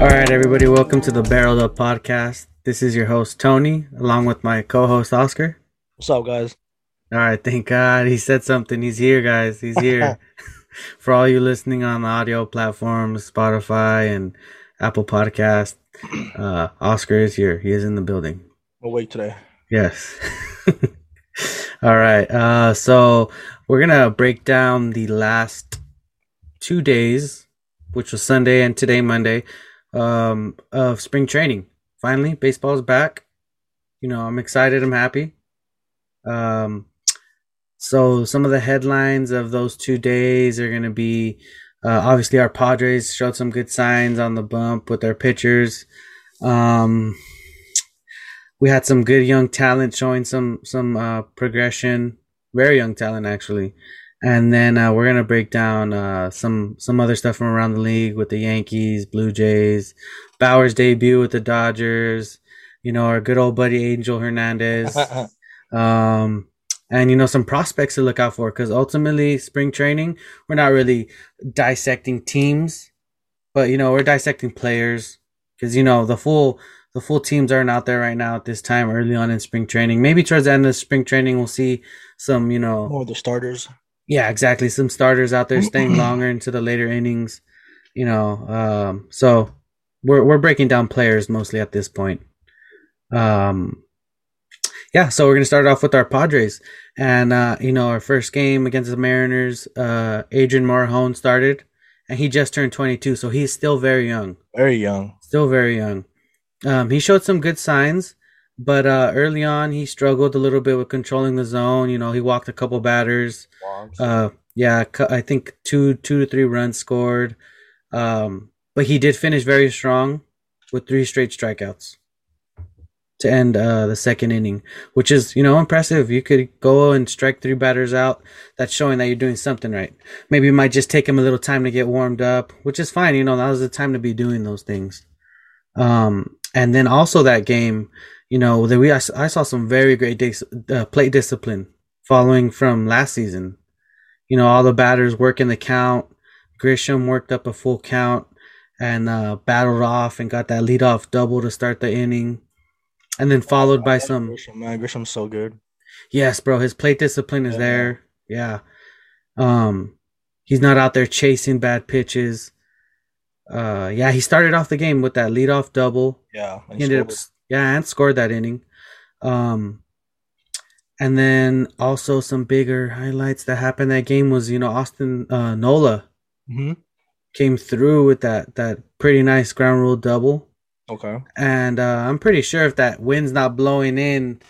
All right, everybody, welcome to the Barreled Up Podcast. This is your host, Tony, along with my co host, Oscar. What's up, guys? All right, thank God he said something. He's here, guys. He's here. For all you listening on the audio platforms, Spotify and Apple Podcast, uh, Oscar is here. He is in the building. Awake today. Yes. all right. Uh, so we're going to break down the last two days, which was Sunday and today, Monday, um, of spring training. Finally, baseball's back. You know, I'm excited. I'm happy. Um, so some of the headlines of those two days are going to be uh, obviously our Padres showed some good signs on the bump with their pitchers. Um, we had some good young talent showing some some uh, progression, very young talent actually. And then uh, we're gonna break down uh, some some other stuff from around the league with the Yankees, Blue Jays, Bauer's debut with the Dodgers. You know our good old buddy Angel Hernandez. um, and you know some prospects to look out for because ultimately spring training we're not really dissecting teams, but you know we're dissecting players because you know the full the full teams aren't out there right now at this time early on in spring training. Maybe towards the end of spring training we'll see some you know more the starters. Yeah, exactly. Some starters out there staying longer into the later innings. You know, um, so we're we're breaking down players mostly at this point. Um, yeah, so we're gonna start off with our Padres, and uh, you know our first game against the Mariners. Uh, Adrian Morejon started, and he just turned 22, so he's still very young. Very young. Still very young. Um, he showed some good signs, but uh, early on he struggled a little bit with controlling the zone. You know, he walked a couple batters. Uh, yeah, I think two two to three runs scored. Um, but he did finish very strong with three straight strikeouts to end uh, the second inning, which is you know impressive. You could go and strike three batters out. That's showing that you're doing something right. Maybe it might just take him a little time to get warmed up, which is fine. You know that was the time to be doing those things. Um, and then also that game, you know, that we I, I saw some very great dis- uh, plate discipline following from last season. You know, all the batters working the count. Grisham worked up a full count and uh, battled off and got that leadoff double to start the inning and then followed by some. Grisham, man, Grisham's so good. Yes, bro. His plate discipline is yeah. there. Yeah. Um, he's not out there chasing bad pitches. Uh, yeah, he started off the game with that leadoff double. Yeah, he ended up. Yeah, and scored that inning. Um, and then also some bigger highlights that happened that game was you know Austin uh, Nola mm-hmm. came through with that that pretty nice ground rule double. Okay. And uh, I'm pretty sure if that wind's not blowing in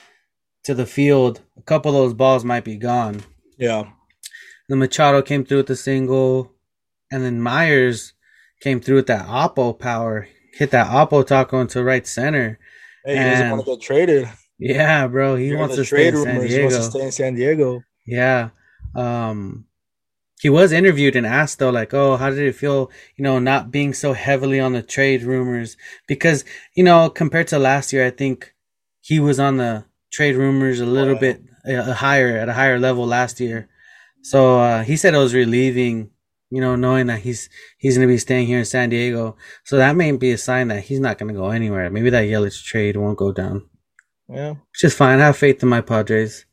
to the field, a couple of those balls might be gone. Yeah. The Machado came through with the single, and then Myers came through with that Oppo power, hit that Oppo taco into right center. Hey, he doesn't want to get traded. Yeah, bro. He wants to stay in San Diego. He wants to stay in San Diego. Yeah. Um, he was interviewed and asked though like oh how did it feel you know not being so heavily on the trade rumors because you know compared to last year i think he was on the trade rumors a little oh, bit uh, higher at a higher level last year so uh, he said it was relieving you know knowing that he's he's going to be staying here in san diego. So that may be a sign that he's not going to go anywhere. Maybe that Yelich trade won't go down. Yeah. Which is fine. I have faith in my padres.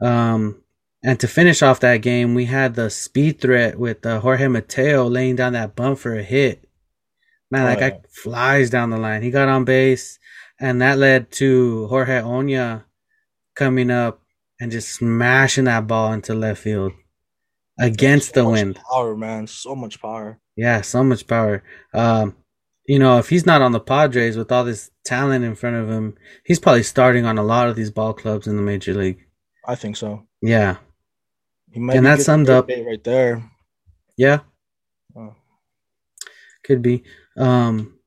Um and to finish off that game, we had the speed threat with uh, Jorge Mateo laying down that bump for a hit. Man, that oh, guy flies down the line. He got on base, and that led to Jorge Oña coming up and just smashing that ball into left field against so the wind. Power, man, so much power. Yeah, so much power. Um, you know, if he's not on the Padres with all this talent in front of him, he's probably starting on a lot of these ball clubs in the major league. I think so. Yeah, he might. and that summed up right there. Yeah, oh. could be. Um,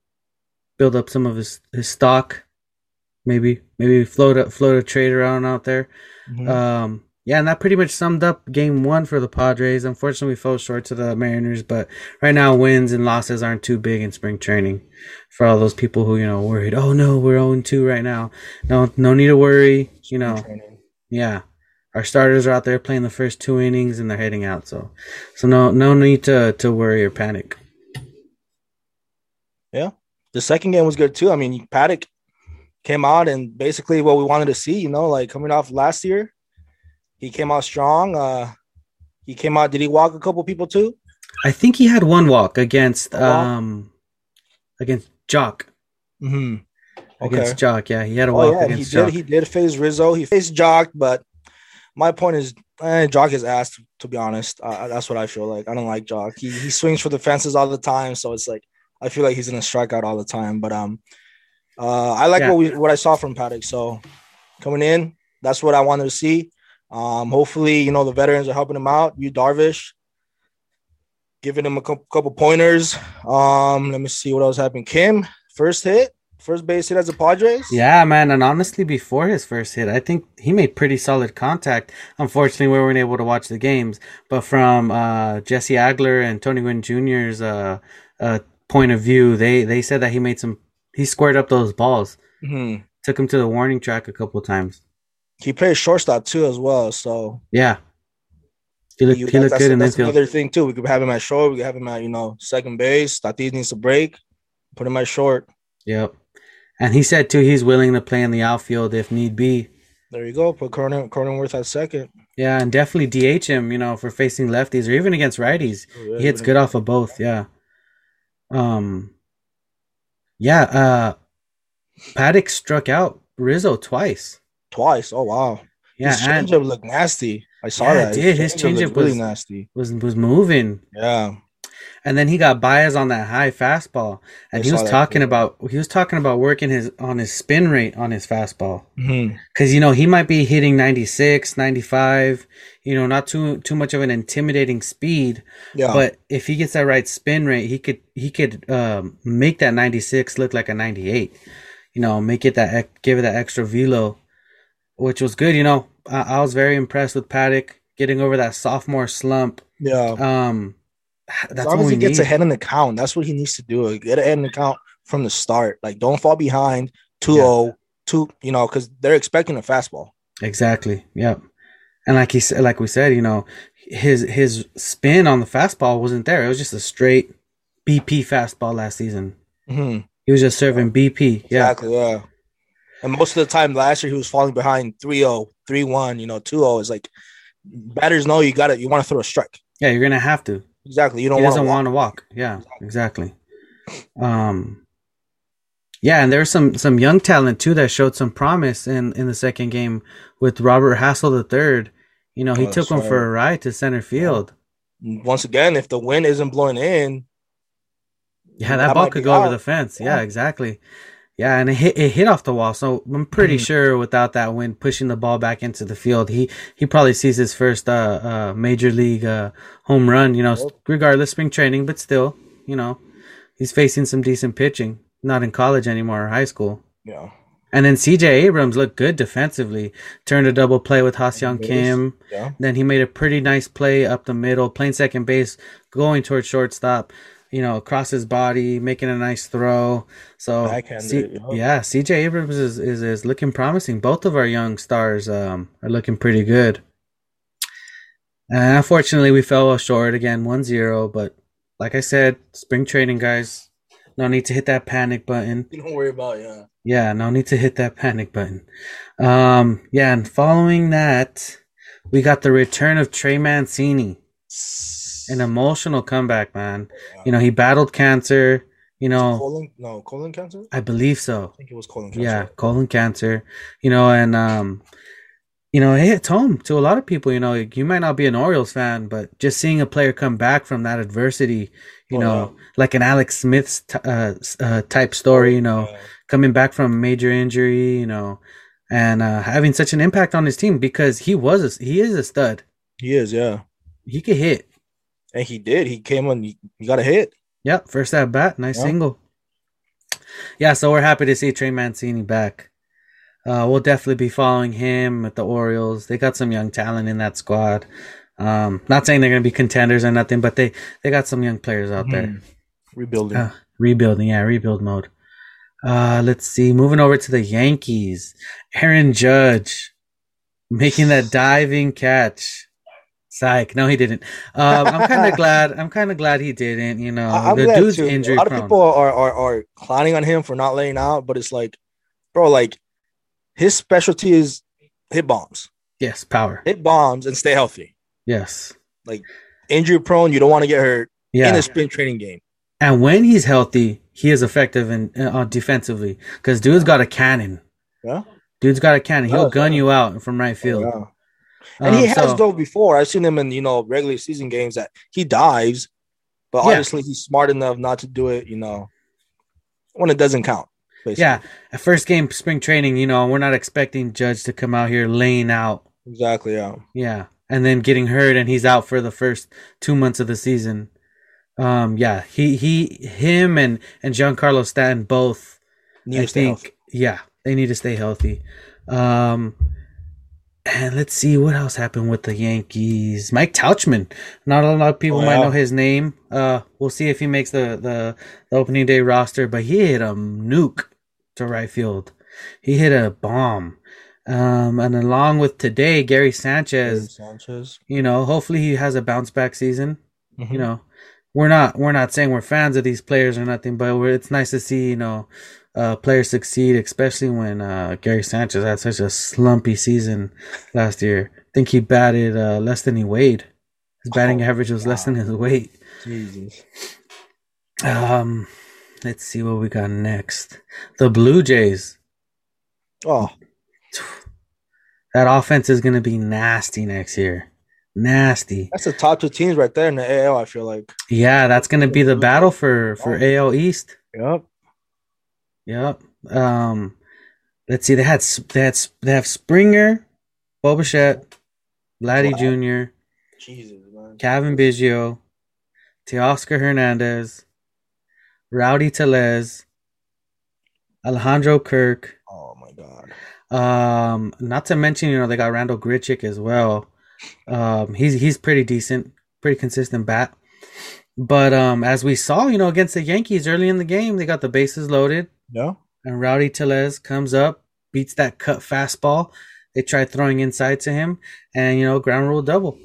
build up some of his his stock. Maybe maybe float a float a trade around out there. Mm-hmm. Um, yeah, and that pretty much summed up game one for the Padres. Unfortunately, we fell short to the Mariners, but right now wins and losses aren't too big in spring training. For all those people who you know worried, oh no, we're 0 2 right now. No, no need to worry. You know, yeah, our starters are out there playing the first two innings and they're heading out. So, so no, no need to to worry or panic. Yeah, the second game was good too. I mean, Paddock came out and basically what we wanted to see, you know, like coming off last year, he came out strong. Uh he came out. Did he walk a couple people too? I think he had one walk against walk? um against Joc. Mm-hmm. Okay. Against Joc, yeah, he had a Oh walk yeah, he against did. Joc. He did face Rizzo. He faced Joc, but my point is, eh, Joc is ass. To be honest, uh, that's what I feel like. I don't like Joc. He he swings for the fences all the time, so it's like I feel like he's gonna strike out all the time. But um, uh, I like Yeah. what we what I saw from Paddock. So coming in, that's what I wanted to see. Um, hopefully, you know the veterans are helping him out. You Darvish, giving him a couple, couple pointers. Um, let me see what else happened. Kim, first hit, first base hit as a Padres. Yeah, man, and honestly, before his first hit, I think he made pretty solid contact. Unfortunately, we weren't able to watch the games, but from uh, Jesse Agler and Tony Gwynn Jr.'s uh, uh, point of view, they they said that he made some, he squared up those balls, Mhm. took him to the warning track a couple times. He plays shortstop too as well. So Yeah, he looked he looked that's, good in that's infield. another thing too. We could have him at short. We could have him at you know second base. Tatis needs a break. Put him at short. Yep, and he said too he's willing to play in the outfield if need be. There you go. Put Cronin, Cronenworth at second. Yeah, and definitely DH him, you know, for facing lefties or even against righties. He hits good off of both, yeah. Um Yeah, uh Paddock struck out Rizzo twice. Twice. Oh wow. Yeah, his changeup looked nasty. I saw Yeah, that. it did. His changeup really was- nasty. was was moving. Yeah. And then he got Baez on that high fastball. And I he was talking about he was talking about working his on his spin rate on his fastball. hmm Cause you know, he might be hitting 96, 95, you know, not too too much of an intimidating speed. Yeah. But if he gets that right spin rate, he could he could um, make that 96 look like a 98. You know, make it that give it that extra velo, which was good. You know, I, I was very impressed with Paddock getting over that sophomore slump. yeah. Um, as that's long what as he gets need. ahead in the count, that's what he needs to do. Get ahead in the count from the start. Like don't fall behind 2-0, two, you know, because they're expecting a fastball. Exactly. Yep. And like he said, like we said, you know, his his spin on the fastball wasn't there. It was just a straight BP fastball last season. hmm He was just serving BP. Yeah. Yeah. And most of the time last year he was falling behind 3-0, 3-1, you know, 2-0 is like batters know you got to you want to throw a strike. Yeah, you're gonna have to. Exactly. You don't he want to doesn't walk. want to walk. Yeah, exactly. Um, yeah, and there's some some young talent too that showed some promise in in the second game with Robert Hassell the third. You know, he Oh, took that's for a ride to center field. Once again, if the wind isn't blowing in, Yeah, that, That ball could go over the fence. Yeah, Yeah. exactly. Yeah, and it hit it hit off the wall. So I'm pretty Mhm. sure without that wind pushing the ball back into the field, he he probably sees his first uh, uh major league uh home run. You know, regardless spring training, but still, you know, he's facing some decent pitching. Not in college anymore or high school. yeah. And then C.J. Abrams looked good defensively. Turned a double play with Ha-Seong Kim. Yeah. Then he made a pretty nice play up the middle, playing second base, going towards shortstop. You know, across his body, making a nice throw. So, C- it, yeah. yeah, C.J. Abrams is, is is looking promising. Both of our young stars um, are looking pretty good. And unfortunately, we fell short again, 1-0. But like I said, spring training, guys. No need to hit that panic button. You don't worry about yeah. Yeah, no need to hit that panic button. Um, yeah, and following that, we got the return of Trey Mancini. An emotional comeback, man. You know, he battled cancer. You know, colon no colon cancer. I I believe so. think it was colon cancer. Yeah, colon cancer. You know, and um, you know, it hits home to a lot of people. You know, you might not be an Orioles fan, but just seeing a player come back from that adversity, you Oh, know, like an Alex Smith's t- uh, uh, type story. You know, Yeah. coming back from a major injury, you know, and uh, having such an impact on his team because he was a, he is a stud. he is. Yeah, He could hit. And he did. He came on. He, got a hit. Yep, first at bat, nice Yeah. single. Yeah, so we're happy to see Trey Mancini back. Uh, we'll definitely be following him at the Orioles. They got some young talent in that squad. Um, not saying they're going to be contenders or nothing, but they they got some young players out there. Mhm. Rebuilding. Uh, rebuilding, yeah, rebuild mode. Uh, let's see. Moving over to the Yankees, Aaron Judge making that diving catch, Psych. No, he didn't. Um, I'm kind of glad. I'm kind of glad he didn't. You know, I- I'm the glad dude's too. injury A lot prone. of people are, are are clowning on him for not laying out, but it's like, bro, like his specialty is hit bombs, yes, power. hit bombs, and stay healthy. Yes. Like injury prone, you don't want to get hurt Yeah. in a sprint training game. and when he's healthy, he is effective and uh, defensively because dude's got a cannon. Yeah, Dude's got a cannon. He'll gun yeah. you out from right field. Yeah. And he Um, has so- dove before. I've seen him in you know regular season games that he dives, but Yeah. obviously he's smart enough not to do it. You know, when it doesn't count. Basically. Yeah, at first game spring training, you know, we're not expecting Judge to come out here laying out. exactly. Yeah, Yeah, and then getting hurt, and he's out for the first two months of the season. Um, yeah, he he him and and Giancarlo Stanton both. need I think healthy. yeah, they need to stay healthy. Um, and let's see what else happened with the Yankees. Mike Tauchman. Not a lot of people Oh, might yeah. know his name. Uh, we'll see if he makes the, the the opening day roster. But he hit a nuke to right field. He hit a bomb. Um, and along with today, Gary Sanchez. Sanchez. You know, hopefully he has a bounce back season Mhm. you know we're not we're not saying we're fans of these players or nothing but we're, it's nice to see you know uh players succeed especially when uh gary sanchez had such a slumpy season last year. I think he batted uh less than he weighed. His batting Oh, average was less than his weight. Jesus. um let's see what we got next. The blue jays. Oh, that offense is going to be nasty next year. Nasty. That's the top two teams right there in the AL. I feel like. yeah that's going to be the battle for for al east. Yep. Yep. Um, let's see. They had they had they have Springer, Bo Bichette, Vladdy Wow. Jr., Jesus, man. Cavan Biggio, Teoscar Hernandez, Rowdy Tellez, Alejandro Kirk. Oh my God. Um, not to mention, you know, they got Randall Grichuk as well. Um, he's he's pretty decent, pretty consistent bat. But um, as we saw, you know, against the Yankees early in the game, they got the bases loaded. Yeah. and Rowdy Tellez comes up, beats that cut fastball. They try throwing inside to him, and you know, ground rule double.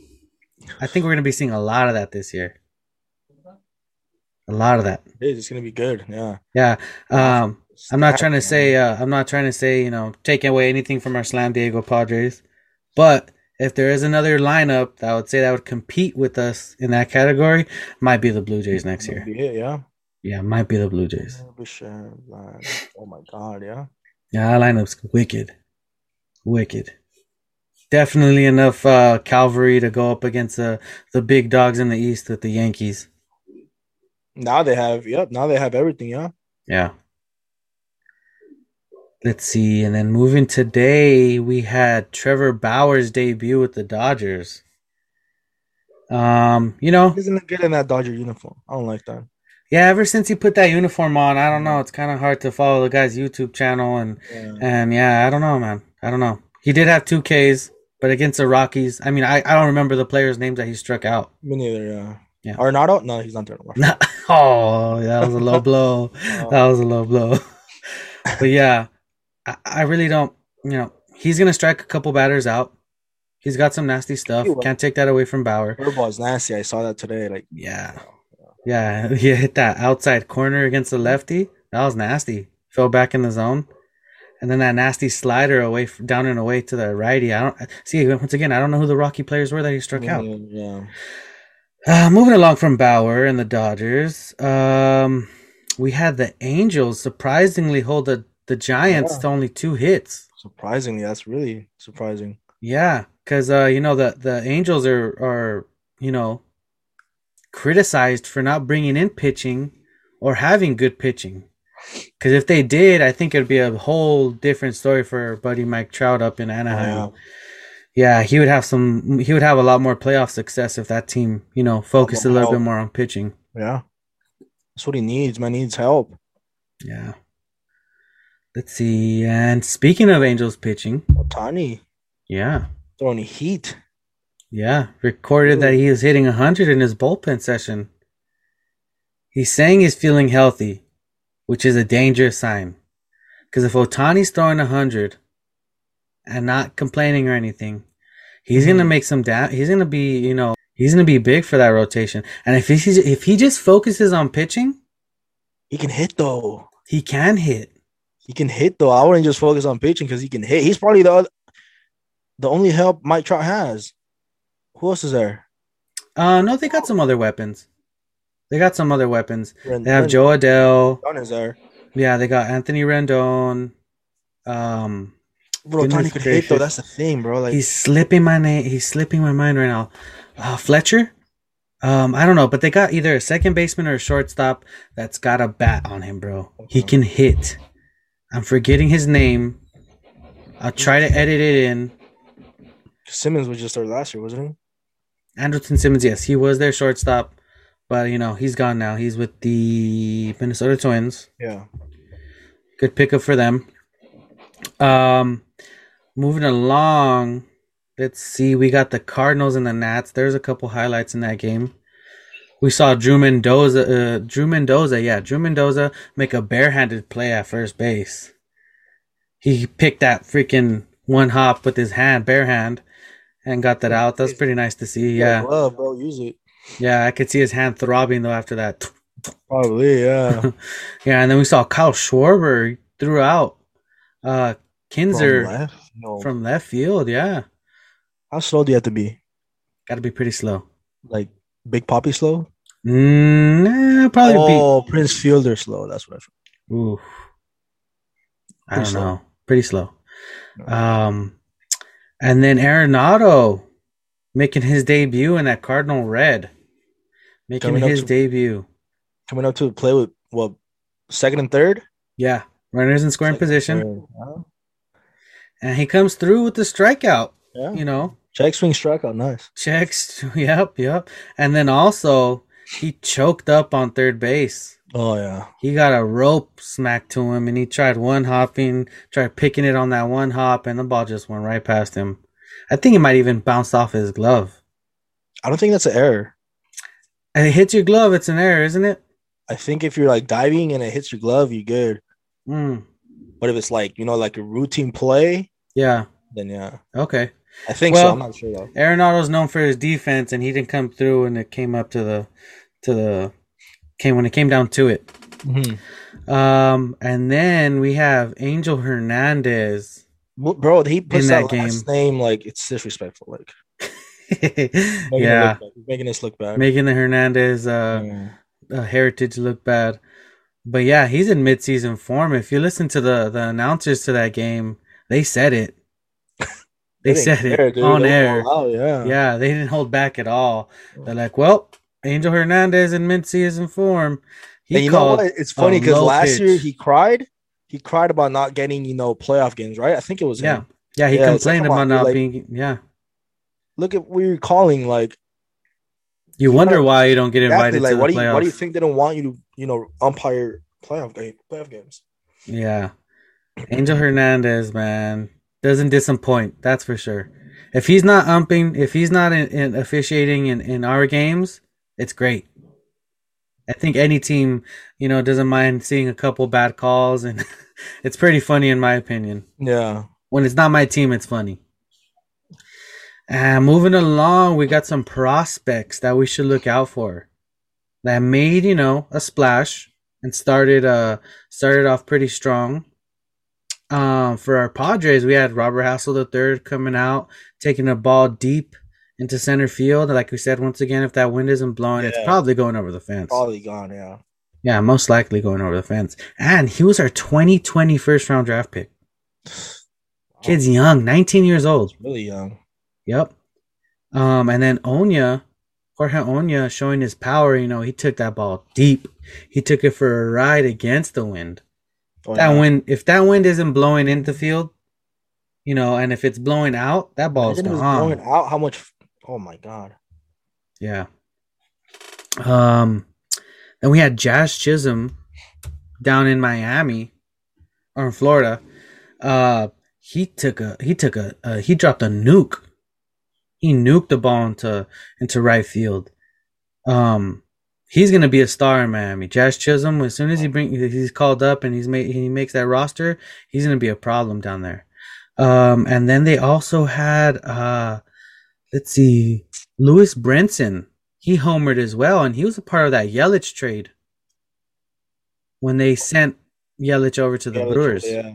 I think we're gonna be seeing a lot of that this year. A lot of that. It is. It's gonna be good. Yeah. Yeah. Um, I'm not trying to say uh, I'm not trying to say you know taking away anything from our Slam Diego Padres, but if there is another lineup that I would say that would compete with us in that category, might be the Blue Jays next year. Yeah. it, yeah. Yeah, might be the Blue Jays. Oh my God. Yeah. Yeah, that lineup's wicked. Wicked. Definitely enough uh, cavalry to go up against the the big dogs in the East with the Yankees. Now they have. Yep. Now they have everything. Yeah. Yeah. Let's see. And then moving today, we had Trevor Bauer's debut with the Dodgers. Um, you know, doesn't it good in that Dodger uniform. I don't like that. Yeah, ever since he put that uniform on, I don't know, mm. it's kind of hard to follow the guy's YouTube channel and Yeah. And yeah, I don't know, man. I don't know. He did have two Ks, but against the Rockies, I mean, I, I don't remember the players' names that he struck out. Me neither. Yeah. Yeah. Arenado? Oh, no, he's not there anymore. Oh, oh, that was a low blow. That was a low blow. but yeah, I, I really don't. You know, he's gonna strike a couple batters out. He's got some nasty stuff. Can't take that away from Bauer. Curveball is nasty. I saw that today. Like, Yeah, yeah. He hit that outside corner against the lefty. That was nasty. Fell back in the zone. And then that nasty slider away down and away to the righty. I don't see once again. I don't know who the Rocky players were that he struck out. Yeah. Uh, moving along from Bauer and the Dodgers, um, we had the Angels surprisingly hold the the Giants Yeah. to only two hits. Surprisingly, that's really surprising. Yeah, because uh, you know the the Angels are are you know criticized for not bringing in pitching or having good pitching. Because if they did, I think it'd be a whole different story for Buddy Mike Trout up in Anaheim. Yeah, he would have some. He would have a lot more playoff success if that team, you know, focused a little bit more on pitching. Yeah. That's what he needs. Man needs help. Yeah. Let's see. And speaking of Angels pitching, Ohtani yeah, throwing heat. Yeah, recorded that he is hitting 100 in his bullpen session. He's saying he's feeling healthy, which is a dangerous sign. Because if Ohtani's throwing 100 and not complaining or anything, He's gonna Mhm. make some da- He's gonna be, you know, he's gonna be big for that rotation. And if he if he just focuses on pitching, He can hit though. he can hit. He can hit though. I wouldn't just focus on pitching because he can hit. He's probably the other, the only help Mike Trout has. Who else is there? Uh, no, they got some other weapons. They got some other weapons. Ren- They have Jo Adell. Rendon is there. Yeah, they got Anthony Rendon. Um, Bro, Tony could hit though. That's the thing, bro. Like he's slipping my name. He's slipping my mind right now. Uh, Fletcher. Um, I don't know, but they got either a second baseman or a shortstop that's got a bat on him, bro. He can hit. I'm forgetting his name. I'll try to edit it in. Simmons was just there last year, wasn't Andrelton Simmons, yes, he was their shortstop, but you know he's gone now. He's with the Minnesota Twins. Yeah. Good pickup for them. Um, moving along, let's see. We got the Cardinals and the Nats. There's a couple highlights in that game. We saw Drew Mendoza, uh, Drew Mendoza, yeah, Drew Mendoza make a barehanded play at first base. He picked that freaking one hop with his hand, bare hand, and got that out. That's pretty nice to see. Yeah, Love, bro. Use it. yeah, I could see his hand throbbing though after that. Probably, yeah. Yeah, and then we saw Kyle Schwarber threw out uh Kinzer From left? No. from left field. Yeah, How slow do you have to be? got to be pretty slow. Like Big Poppy slow? Mm, nah, probably oh, Prince Fielder slow. That's what I be. Ooh, I don't slow. know. Pretty slow. No. Um, and then Arenado making his debut in that Cardinal red, making Coming his to- debut. coming up to play with what second and third Yeah, runners in scoring Second, position, third. Uh-huh. And he comes through with the strikeout. Yeah, You know, check swing strikeout, nice. checks. Yep, yep. And then also he choked up on third base. Oh yeah, He got a rope smacked to him, and he tried one hopping, tried picking it on that one hop, and the ball just went right past him. I think it might even bounced off his glove. I don't think that's an error. And it hits your glove, it's an error, isn't it? I think if you're like diving and it hits your glove, you're good. Mm, But if it's like you know like a routine play, yeah. then yeah, Okay. I think Well- so. I'm not sure though. Arenado's known for his defense, and he didn't come through, and it came up to the, to the, came when it came down to it. Um, and then we have Angel Hernandez. Bro, he puts In that, that last name like it's disrespectful. Like making yeah, look making us look bad. making the Hernandez uh, Yeah. uh, heritage look bad. But yeah, he's in midseason form. If you listen to the the announcers to that game, they said it. They didn't said care, it dude. on They air. all out, yeah. Yeah, they didn't hold back at all. They're like, "Well, Angel Hernandez in midseason form." You know called. what? It's funny because last year he cried. He cried about not getting, you know, playoff games, right? I think it was Yeah, him. yeah, he Yeah, it's like, complained about not like- being. Yeah, Look at what you're calling, like you wonder why you don't get exactly, invited like to what do you playoffs. why do you think they don't want you to, you know, umpire playoff game playoff games? Yeah. Angel Hernandez, man, doesn't disappoint. That's for sure. If he's not umping, if he's not in, in officiating in, in our games, it's great. I think any team, you know, doesn't mind seeing a couple bad calls, and it's pretty funny in my opinion. Yeah. When it's not my team, it's funny. And moving along, we got some prospects that we should look out for that made, you know, a splash and started uh started off pretty strong. Um, for our Padres, we had Robert Hassell III coming out, taking a ball deep into center field. Like we said, once again, if that wind isn't blowing, it's probably going over the fence. Probably gone, yeah. Yeah, most likely going over the fence. And he was our 2020 first round draft pick. Kid's young, 19 years old. Really young. Yep. Um, and then Oña, Jorge Oña showing his power, you know, he took that ball deep. He took it for a ride against the wind. Oh, That yeah. wind, if that wind isn't blowing into the field, you know, and if it's blowing out, that ball's Imagine it was gone. blowing out how much oh my god. Yeah. Um, then we had Jazz Chisholm down in Miami or in Florida. Uh, he took a he took a uh, he dropped a nuke. He nuked the ball into into right field. Um, he's gonna be a star in Miami. Jazz Chisholm, as soon as he bring he's called up and he's made he makes that roster, he's gonna be a problem down there. Um, and then they also had uh let's see, Lewis Brinson. He homered as well, and he was a part of that Yelich trade when they sent Yelich over to the Yeah, Brewers. Yeah.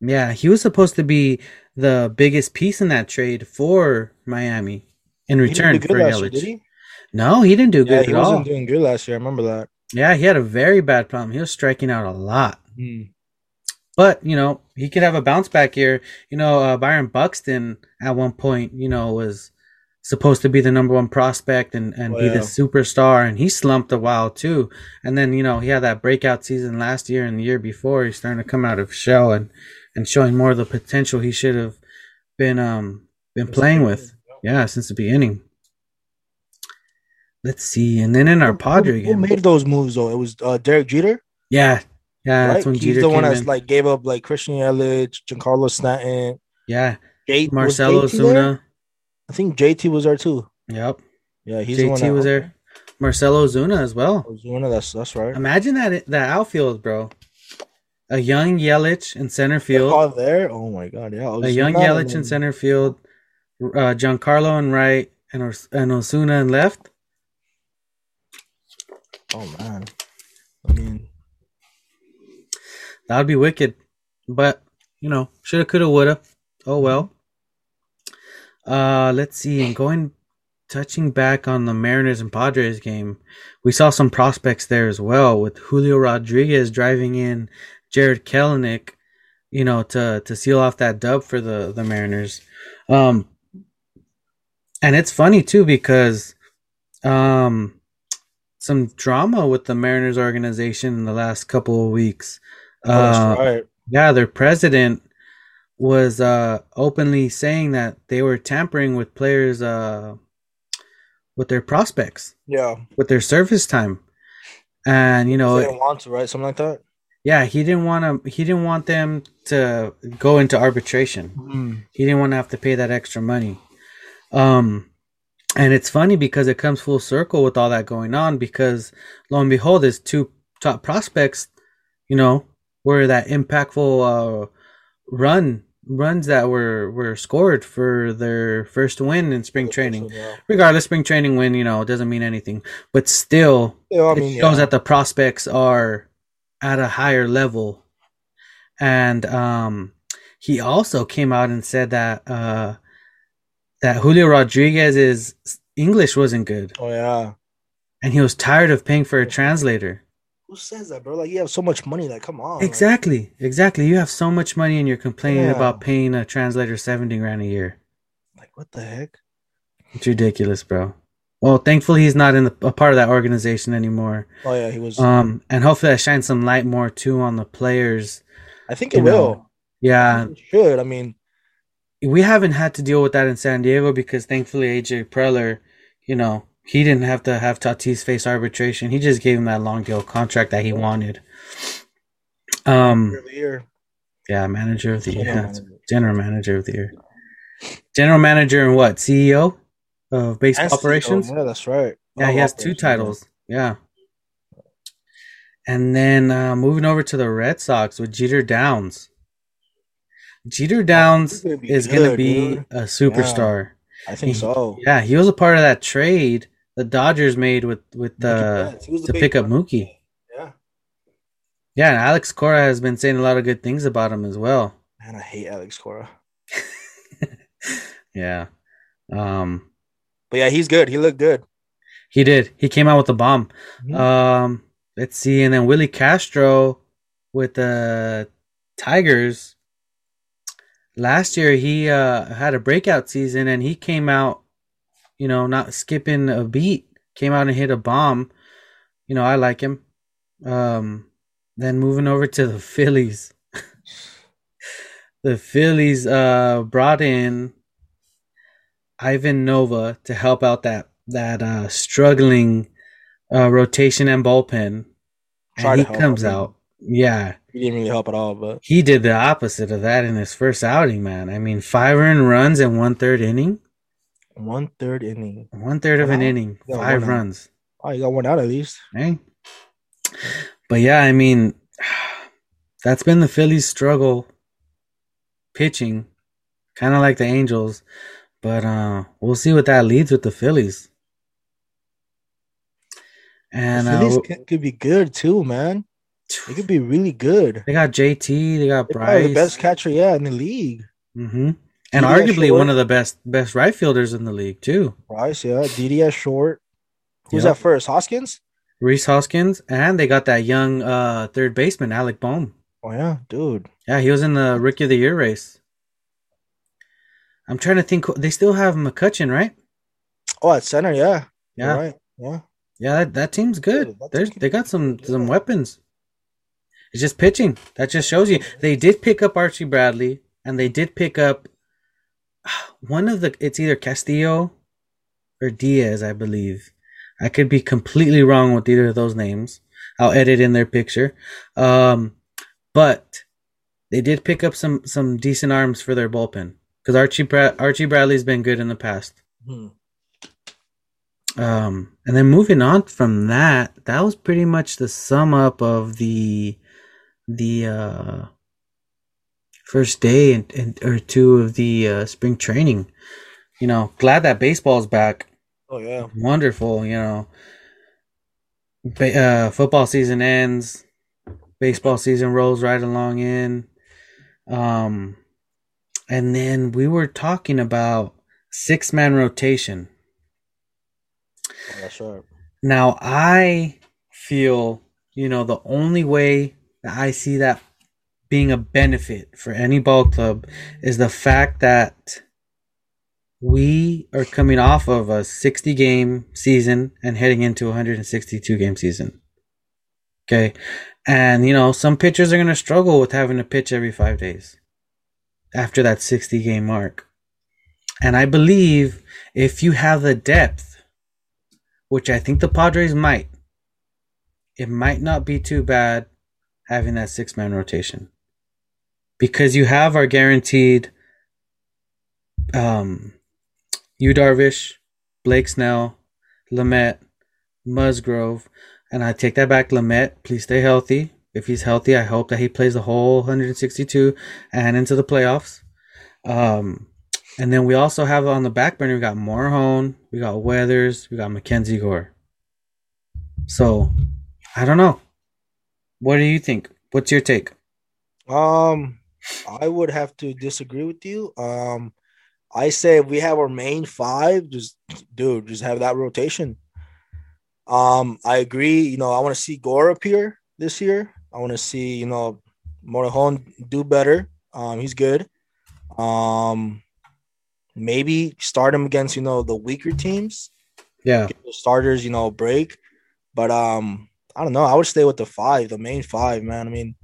Yeah, he was supposed to be the biggest piece in that trade for Miami in return for year, Yelich. did he? No, he didn't do Yeah, good he wasn't all. doing good last year. I remember that. Yeah, he had a very bad problem. He was striking out a lot. Hmm. But, you know, he could have a bounce back year. You know, uh, Byron Buxton at one point, you know, was supposed to be the number one prospect and, and be the superstar. And he slumped a while too. And then, you know, he had that breakout season last year and the year before. He's starting to come out of shell and, and showing more of the potential he should have been um been playing with. Yeah, since the beginning. Let's see. And then in our Padre Who, who made those moves though? It was uh, Derek Jeter, Yeah. Yeah, right? that's when He's Jeter the one that's in. like gave up like Christian Yelich, Giancarlo Stanton, yeah. Jay, Marcelo? Zuna. I think JT was there too. Yep. Yeah, he's the JT that was there. Marcell Ozuna as well. Ozuna, that's that's right. Imagine that that outfield, bro. A young Yelich in center field. Oh, there. Oh my god, yeah. A young Ozuna Yelich and in center field. Uh, Giancarlo in right and Os- and Ozuna in left. Oh man, I mean, That would be wicked. But you know, shoulda, coulda, woulda. Oh well. Uh, let's see. And going, touching back on the Mariners and Padres game, we saw some prospects there as well with Julio Rodriguez driving in Jarred Kelenic, you know, to to seal off that dub for the the Mariners. Um, and it's funny too because, um, some drama with the Mariners organization in the last couple of weeks. oh, Uh, right. yeah, their president was uh openly saying that they were tampering with players uh with their prospects, Yeah, with their service time. And you know, they didn't want to, right? Something like that. yeah, he didn't want to he didn't want them to go into arbitration. Mm. He didn't want to have to pay that extra money. Um and it's funny because it comes full circle with all that going on because lo and behold his two top prospects, you know, were that impactful uh run runs that were were scored for their first win in spring training. Yeah, Regardless, spring training win, you know, doesn't mean anything. But still yeah I it shows yeah. that the prospects are at a higher level. And um, he also came out and said that uh, that Julio Rodriguez's English wasn't good, Oh yeah. and he was tired of paying for a translator. Who says that, bro? Like you have so much money. Like, come on. like- Exactly, exactly. You have so much money, and you're complaining Yeah. about paying a translator seventy grand a year. Like, what the heck? It's ridiculous, bro. Well, thankfully he's not in the, a part of that organization anymore. Oh yeah, he was. Um, and hopefully that shines some light more too on the players. I think it you know, will. Yeah, It should. I mean, we haven't had to deal with that in San Diego because thankfully AJ Preller, you know, he didn't have to have Tatis face arbitration. He just gave him that long deal contract that he wanted. Um, year. yeah, manager of the year, General Yeah, manager. general manager of the year, general manager and what CEO of baseball CEO, operations. Yeah, that's right. Yeah, he has two titles. Yeah. And then uh, moving over to the Red Sox with Jeter Downs. Jeter Downs gonna is going to be dude. a superstar. yeah. I think He- so. Yeah, he was a part of that trade the Dodgers made with with uh, Betts, he was a to pick up. Mookie. Yeah. Yeah, and Alex Cora has been saying a lot of good things about him as well. Man, I hate Alex Cora. Yeah. Um, But yeah, he's good. He looked good. he did. He came out with a bomb. Mhm. Um, let's see, and then Willi Castro with the Tigers. Last year, he uh, had a breakout season, and he came out, you know, not skipping a beat. Came out and hit a bomb. You know, I like him. Um, then moving over to the Phillies. the Phillies uh brought in Ivan Nova to help out that that uh struggling uh rotation and bullpen. And he comes mean. out. Yeah. He didn't really help at all, but He did the opposite of that in his first outing, man. I mean, five earned runs in one third inning. One third inning. One third of an Wow. inning. Five one out. runs. Oh, you got one out at least. Right? But yeah, I mean that's been the Phillies struggle pitching. Kinda like the Angels. But uh, we'll see what that leads with the Phillies. And the uh, Phillies could, could be good too, man. They could be really good. they got JT, they got They're Bryce, the best catcher, yeah, in the league. hmm and arguably Short. one of the best best right fielders in the league too. Bryce, yeah. DDS short. Who's Yep. that first? Hoskins? Rhys Hoskins, and they got that young uh, third baseman Alec Bohm. Oh yeah, dude. Yeah, he was in the Rookie of the Year race. I'm trying to think. They still have McCutcheon, right? Oh, at center, yeah. Yeah, right. Yeah. yeah. That, that team's good. Dude, that There's team- they got some some weapons. It's just pitching. That just shows you they did pick up Archie Bradley, and they did pick up one of the. It's either Castillo or Diaz, I believe. I could be completely wrong with either of those names. I'll edit in their picture. Um, but they did pick up some some decent arms for their bullpen because Archie Archie Bradley's been good in the past. Hmm. Um, and then moving on from that, that was pretty much the sum up of the the uh, first day and, and or two of the uh, spring training. You know, glad that baseball's back. Oh yeah. Wonderful, you know. Ba- uh, football season ends, baseball season rolls right along in. Um, and then we were talking about six man rotation. Oh, that's right. Now I feel, you know, the only way that I see that being a benefit for any ball club is the fact that we are coming off of a 60 game season and heading into a 162 game season. Okay. And, you know, some pitchers are going to struggle with having to pitch every five days after that 60 game mark. And I believe if you have the depth, which I think the Padres might, it might not be too bad having that six man rotation because you have our guaranteed um you Darvish, Blake Snell, Lamet, Musgrove, and I take that back. Lamet, please stay healthy. If he's healthy, I hope that he plays the whole 162 and into the playoffs. Um, and then we also have on the back burner, we got Morejon, we got Weathers, we got Mackenzie Gore. So, I don't know. What do you think? What's your take? Um, I would have to disagree with you. Um, I say if we have our main five, just dude, just have that rotation. Um, I agree. You know, I want to see Gore appear this year. I want to see you know Morejon do better. Um, he's good. Um, maybe start him against you know the weaker teams. Yeah. Starters you know break. But um, I don't know. I would stay with the five, the main five, man. I mean,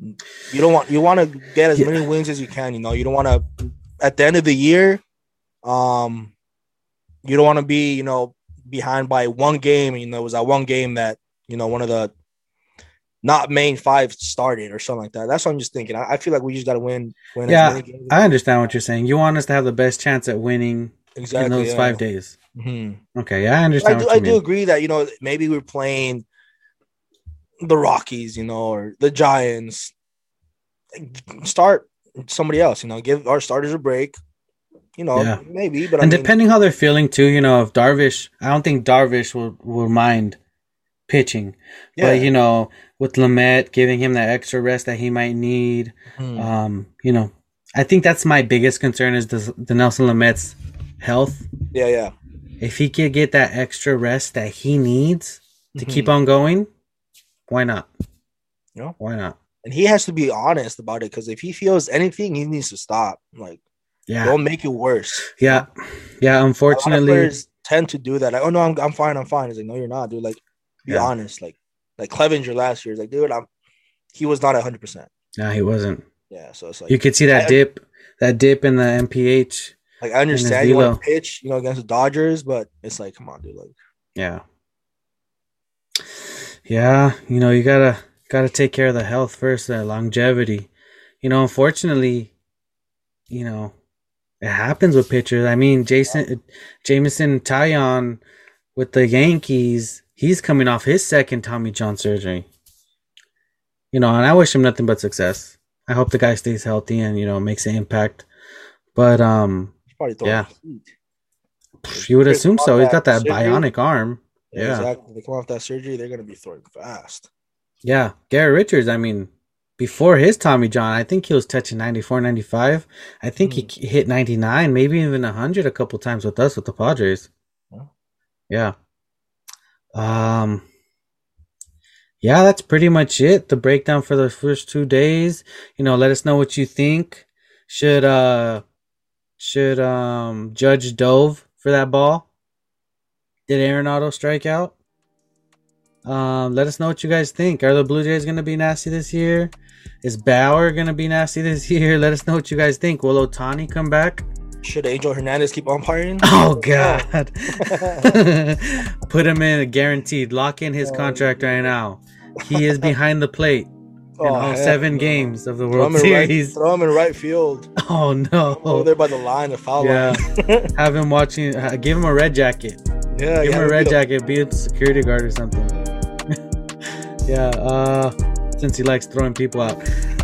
you don't want you want to get as Yeah. many wins as you can. You know, you don't want to at the end of the year, um, you don't want to be you know behind by one game. You know, it was that one game that you know one of the not main five started or something like that. That's what I'm just thinking. I, I feel like we just got to win. Win Yeah, as many games. I understand what you're saying. You want us to have the best chance at winning exactly in those yeah. five days. Mhm. Okay, yeah, I I understand do, what I do agree that you know maybe we're playing the Rockies, you know, or the Giants. Start somebody else, you know, give our starters a break. You know, Yeah. maybe, but I and mean, depending how they're feeling too, you know, if Darvish, I don't think Darvish will will mind pitching, yeah, but you know, with Lamet giving him that extra rest that he might need, Mhm. um, you know, I think that's my biggest concern is the, the Nelson Lamet's health. yeah, yeah. If he could get that extra rest that he needs to Mhm. keep on going, why not? Yeah. Why not? and he has to be honest about it because if he feels anything, he needs to stop. Like, Yeah. don't make it worse. Yeah. Yeah. A lot of Unfortunately, players tend to do that. Like, oh no, I'm, I'm fine, I'm fine. It's like, no, you're not, dude. Like, be Yeah. honest. Like, like Clevenger last year is like, dude, I'm. He was not hundred percent. no, he wasn't. Yeah, so it's like You could see that I- dip, that dip in the MPH. Like I understand you want to pitch, you know, against the Dodgers, but it's like, come on, dude. Like, Yeah. Yeah, you know, you gotta gotta take care of the health first, that longevity. You know, unfortunately, you know, it happens with pitchers. I mean, Jason Jameson Taillon with the Yankees, he's coming off his second Tommy John surgery. You know, and I wish him nothing but success. I hope the guy stays healthy and, you know, makes an impact. But um probably Yeah. You would assume so. He's got that bionic arm. Yeah, exactly. They come off that surgery, they're gonna be throwing fast. Yeah. Garrett Richards, I mean, before his Tommy John, I think he was touching 94, 95. I think Hmm. he hit 99, maybe even 100 a couple times with us with the Padres. Yeah. Yeah. Um Yeah, that's pretty much it. The breakdown for the first 2 days. You know, let us know what you think. Should uh should um Judge dove for that ball? Did Arenado strike out? Um, let us know what you guys think. Are the Blue Jays going to be nasty this year? Is Bauer going to be nasty this year? Let us know what you guys think. Will Ohtani come back? Should Angel Hernandez keep umpiring? Oh God! Put him in a guaranteed. Lock in his Oh, contract right now. He is behind the plate in all seven no. games of the Throw World right, Series. throw him in right field. Oh no! Over there by the line, the foul Yeah. line. Have him watching. uh, Give him a red jacket. Yeah, Give yeah, him a red yeah. jacket. Be a security guard or something. yeah. Uh, since he likes throwing people out.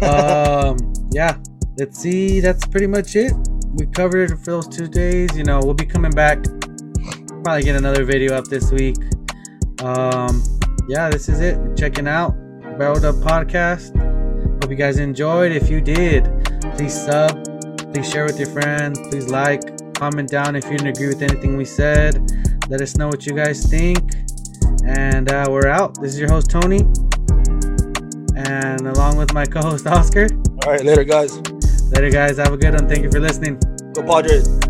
Um, yeah. Let's see. That's pretty much it. We covered it for those two days. You know, we'll be coming back. Probably get another video up this week. Um, yeah, this is it. Checking out Barreled Up Podcast. Hope you guys enjoyed. If you did, please sub. Please share with your friends. Please like. Comment down if you didn't agree with anything we said. Let us know what you guys think. And uh, we're out. This is your host, Tony. And along with my co host, Oscar. All right, later, guys. Later, guys. Have a good one. Thank you for listening. Go Padres.